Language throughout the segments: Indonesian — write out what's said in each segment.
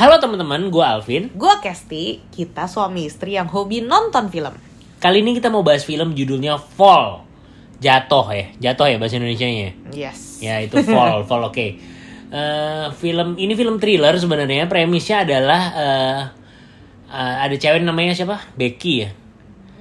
Halo teman-teman, gue Alvin. Gue Kesti, kita suami istri yang hobi nonton film. Kali ini kita mau bahas film judulnya Fall. Jatuh ya, jatuh ya bahasa Indonesia-nya. Yes. Ya itu Fall, Fall oke. Eh, film ini film thriller sebenarnya. Premisnya adalah eh, eh, ada cewek namanya siapa? Becky ya.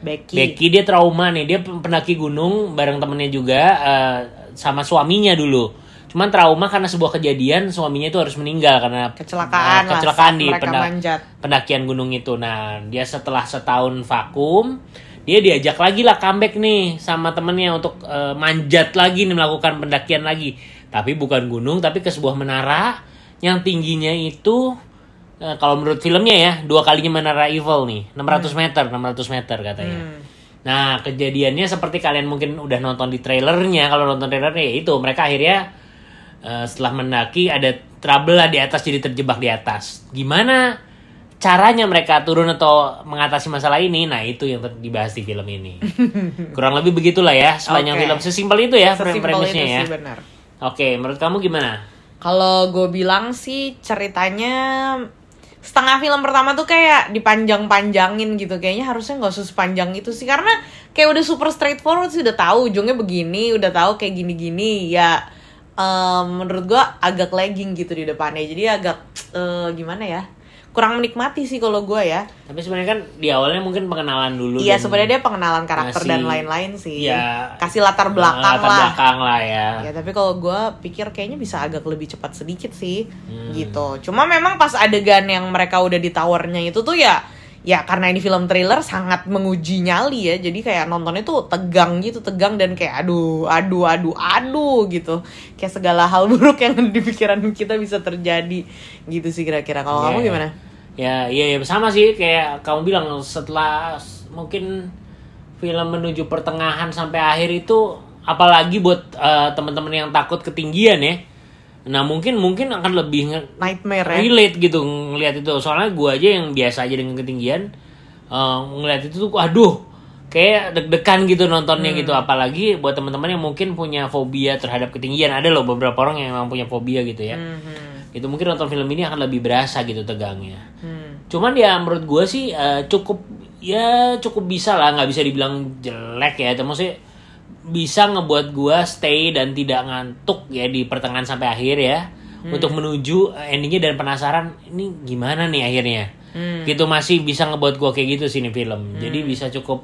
Becky. Becky dia trauma nih, dia pendaki gunung bareng temennya juga eh, sama suaminya dulu. Cuman trauma karena sebuah kejadian suaminya itu harus meninggal karena Kecelakaan lah kecelakaan saat di mereka penda- manjat. pendakian gunung itu. Nah, dia setelah setahun vakum, dia diajak lagi lah comeback nih sama temennya untuk eh, manjat lagi nih melakukan pendakian lagi. Tapi bukan gunung, tapi ke sebuah menara yang tingginya itu eh, kalau menurut filmnya ya dua kalinya menara Eiffel nih, 600 meter, 600 meter katanya. Hmm. Nah, kejadiannya seperti kalian mungkin udah nonton di trailernya. Kalau nonton trailernya ya itu mereka akhirnya eh, setelah mendaki ada trouble lah di atas jadi terjebak di atas. Gimana caranya mereka turun atau mengatasi masalah ini? Nah, itu yang dibahas di film ini. Kurang lebih begitulah ya sepanjang Oke. film sesimpel itu ya itu premisnya ya. sih benar. Oke, menurut kamu gimana? Kalau gue bilang sih ceritanya setengah film pertama tuh kayak dipanjang-panjangin gitu kayaknya harusnya nggak usah sepanjang itu sih karena kayak udah super straightforward sih udah tahu ujungnya begini udah tahu kayak gini-gini ya em, menurut gue agak lagging gitu di depannya jadi agak eh, gimana ya kurang menikmati sih kalau gue ya Tapi sebenarnya kan di awalnya mungkin pengenalan dulu. iya sebenarnya dia pengenalan karakter ngasih- dan lain-lain sih Iya. kasih latar belakang latar lah belakang lah ya. Ya tapi kalau gue pikir kayaknya bisa agak lebih cepat sedikit sih Hmm. gitu. Cuma memang pas adegan yang mereka udah di towernya itu tuh ya ya karena ini film thriller sangat menguji nyali ya. Jadi kayak nontonnya tuh tegang gitu, tegang dan kayak aduh, aduh, aduh, aduh gitu. Kayak segala hal buruk yang di pikiran kita bisa terjadi gitu sih kira-kira. Kalau Iya, kamu iya. gimana? Ya, iya, iya sama sih kayak kamu bilang setelah mungkin film menuju pertengahan sampai akhir itu apalagi buat eh, teman-teman yang takut ketinggian ya. Nah, mungkin mungkin akan lebih Nightmare ya. relate gitu ngelihat itu. Soalnya gua aja yang biasa aja dengan ketinggian eh, ngelihat itu tuh aduh kayak deg-degan gitu nontonnya gitu apalagi buat teman-teman yang mungkin punya fobia terhadap ketinggian ada loh beberapa orang yang memang punya fobia gitu ya Mhm. itu mungkin nonton film ini akan lebih berasa gitu tegangnya Hmm. cuman ya menurut gue sih eh, cukup ya cukup bisa lah nggak bisa dibilang jelek ya tapi maksudnya bisa ngebuat gue stay dan tidak ngantuk ya di pertengahan sampai akhir ya untuk menuju eh, endingnya dan penasaran ini gimana nih akhirnya Hmm. gitu masih bisa ngebuat gue kayak gitu sih ini film jadi bisa cukup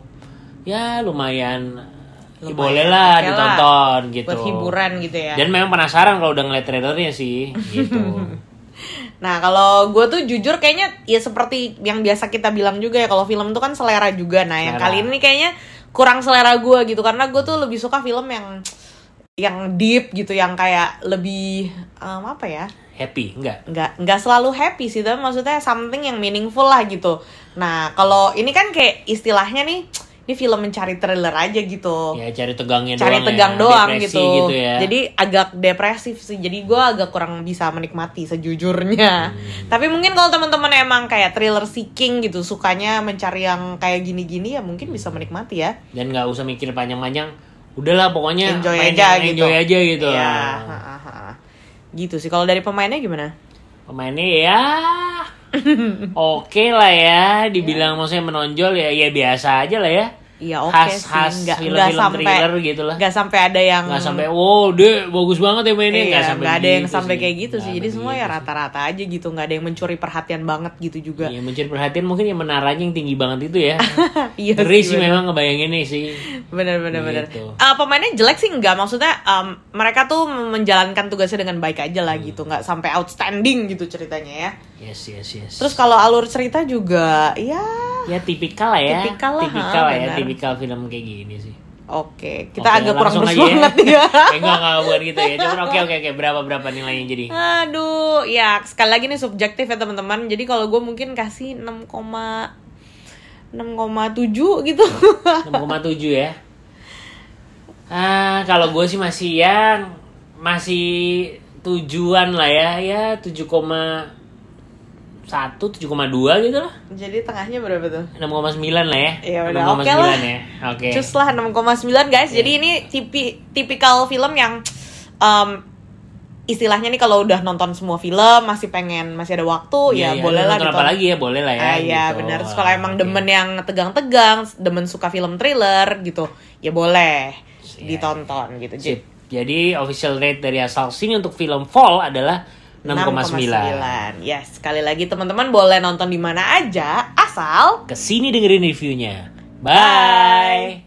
ya lumayan, ya Lumayan, boleh lah oke lah. ditonton gitu Buat hiburan gitu ya. dan memang penasaran kalau udah ngeliat trailernya sih gitu Nah kalau gue tuh jujur kayaknya ya seperti yang biasa kita bilang juga ya kalau film tuh kan selera juga. Nah yang Selera. kali ini kayaknya kurang selera gue gitu karena gue tuh lebih suka film yang yang deep gitu, yang kayak lebih em, apa ya? happy enggak nggak nggak selalu happy sih tapi maksudnya something yang meaningful lah gitu. Nah kalau ini kan kayak istilahnya nih ini film mencari thriller aja gitu ya cari tegangnya cari doang tegang ya. doang Depresi gitu. ya. Jadi agak depresif sih. Jadi gue agak kurang bisa menikmati sejujurnya. Hmm. Tapi mungkin kalau teman-teman emang kayak thriller seeking gitu, sukanya mencari yang kayak gini-gini ya mungkin bisa menikmati ya. dan nggak usah mikir panjang-panjang udahlah pokoknya Enjoy main aja yang gitu. enjoy aja gitu Iya, ha, ha, ha. Gitu sih. Kalau dari pemainnya gimana? pemainnya ya oke lah ya dibilang maksudnya menonjol ya ya biasa aja lah ya Iya oke khas sih. khas Nggak- film-film nggak sampai thriller gitu lah nggak sampai ada yang nggak sampai wow deh bagus banget ya mainnya Iya, nggak sampai nggak ada yang begitu sampai sih. kayak gitu sih. Jadi semua ya begitu sih. rata-rata aja gitu. nggak ada yang mencuri perhatian banget gitu juga. Iya, mencuri perhatian mungkin yang menaranya yang tinggi banget itu ya. Iya Ngeri sih, sih memang ngebayanginnya sih. Bener bener bener Gitu. Eh, pemainnya jelek sih enggak maksudnya em, mereka tuh menjalankan tugasnya dengan baik aja lah gitu nggak sampai outstanding gitu ceritanya ya Yes, yes, yes. terus kalau alur cerita juga ya ya tipikal lah ya. Tipikal lah, Tipikal ha, lah ya, tipikal film kayak gini sih. oke kita Oke, agak kurang bersemangat ya eh, enggak, enggak buat gitu ya. Cuman oke, oke, oke. Berapa, berapa nilainya jadi? aduh ya sekali lagi nih subjektif ya teman-teman jadi kalau gue mungkin kasih 6, 6,7 gitu 6,7 ya. Ah, kalau gue sih masih yang masih tujuan lah ya, ya 7,1 7,2 gitu lah. jadi tengahnya berapa tuh 6,9 lah ya. Ya udah, 6,9 oke lah. ya. Oke. Cus lah 6,9 guys. Jadi ini tipi tipikal film yang um, istilahnya nih kalau udah nonton semua film masih pengen masih ada waktu Iya, ya iya. boleh lah nonton apa lagi ya boleh lah ya Ah, iya gitu. benar. Terus kalau emang Oke. demen yang tegang-tegang, demen suka film thriller gitu, ya boleh Iya, ditonton gitu. Sip. Jadi official rate dari asal sini untuk film Fall adalah 6,9. 6,9. Yes, sekali lagi teman-teman boleh nonton di mana aja asal Ke sini dengerin reviewnya. Bye.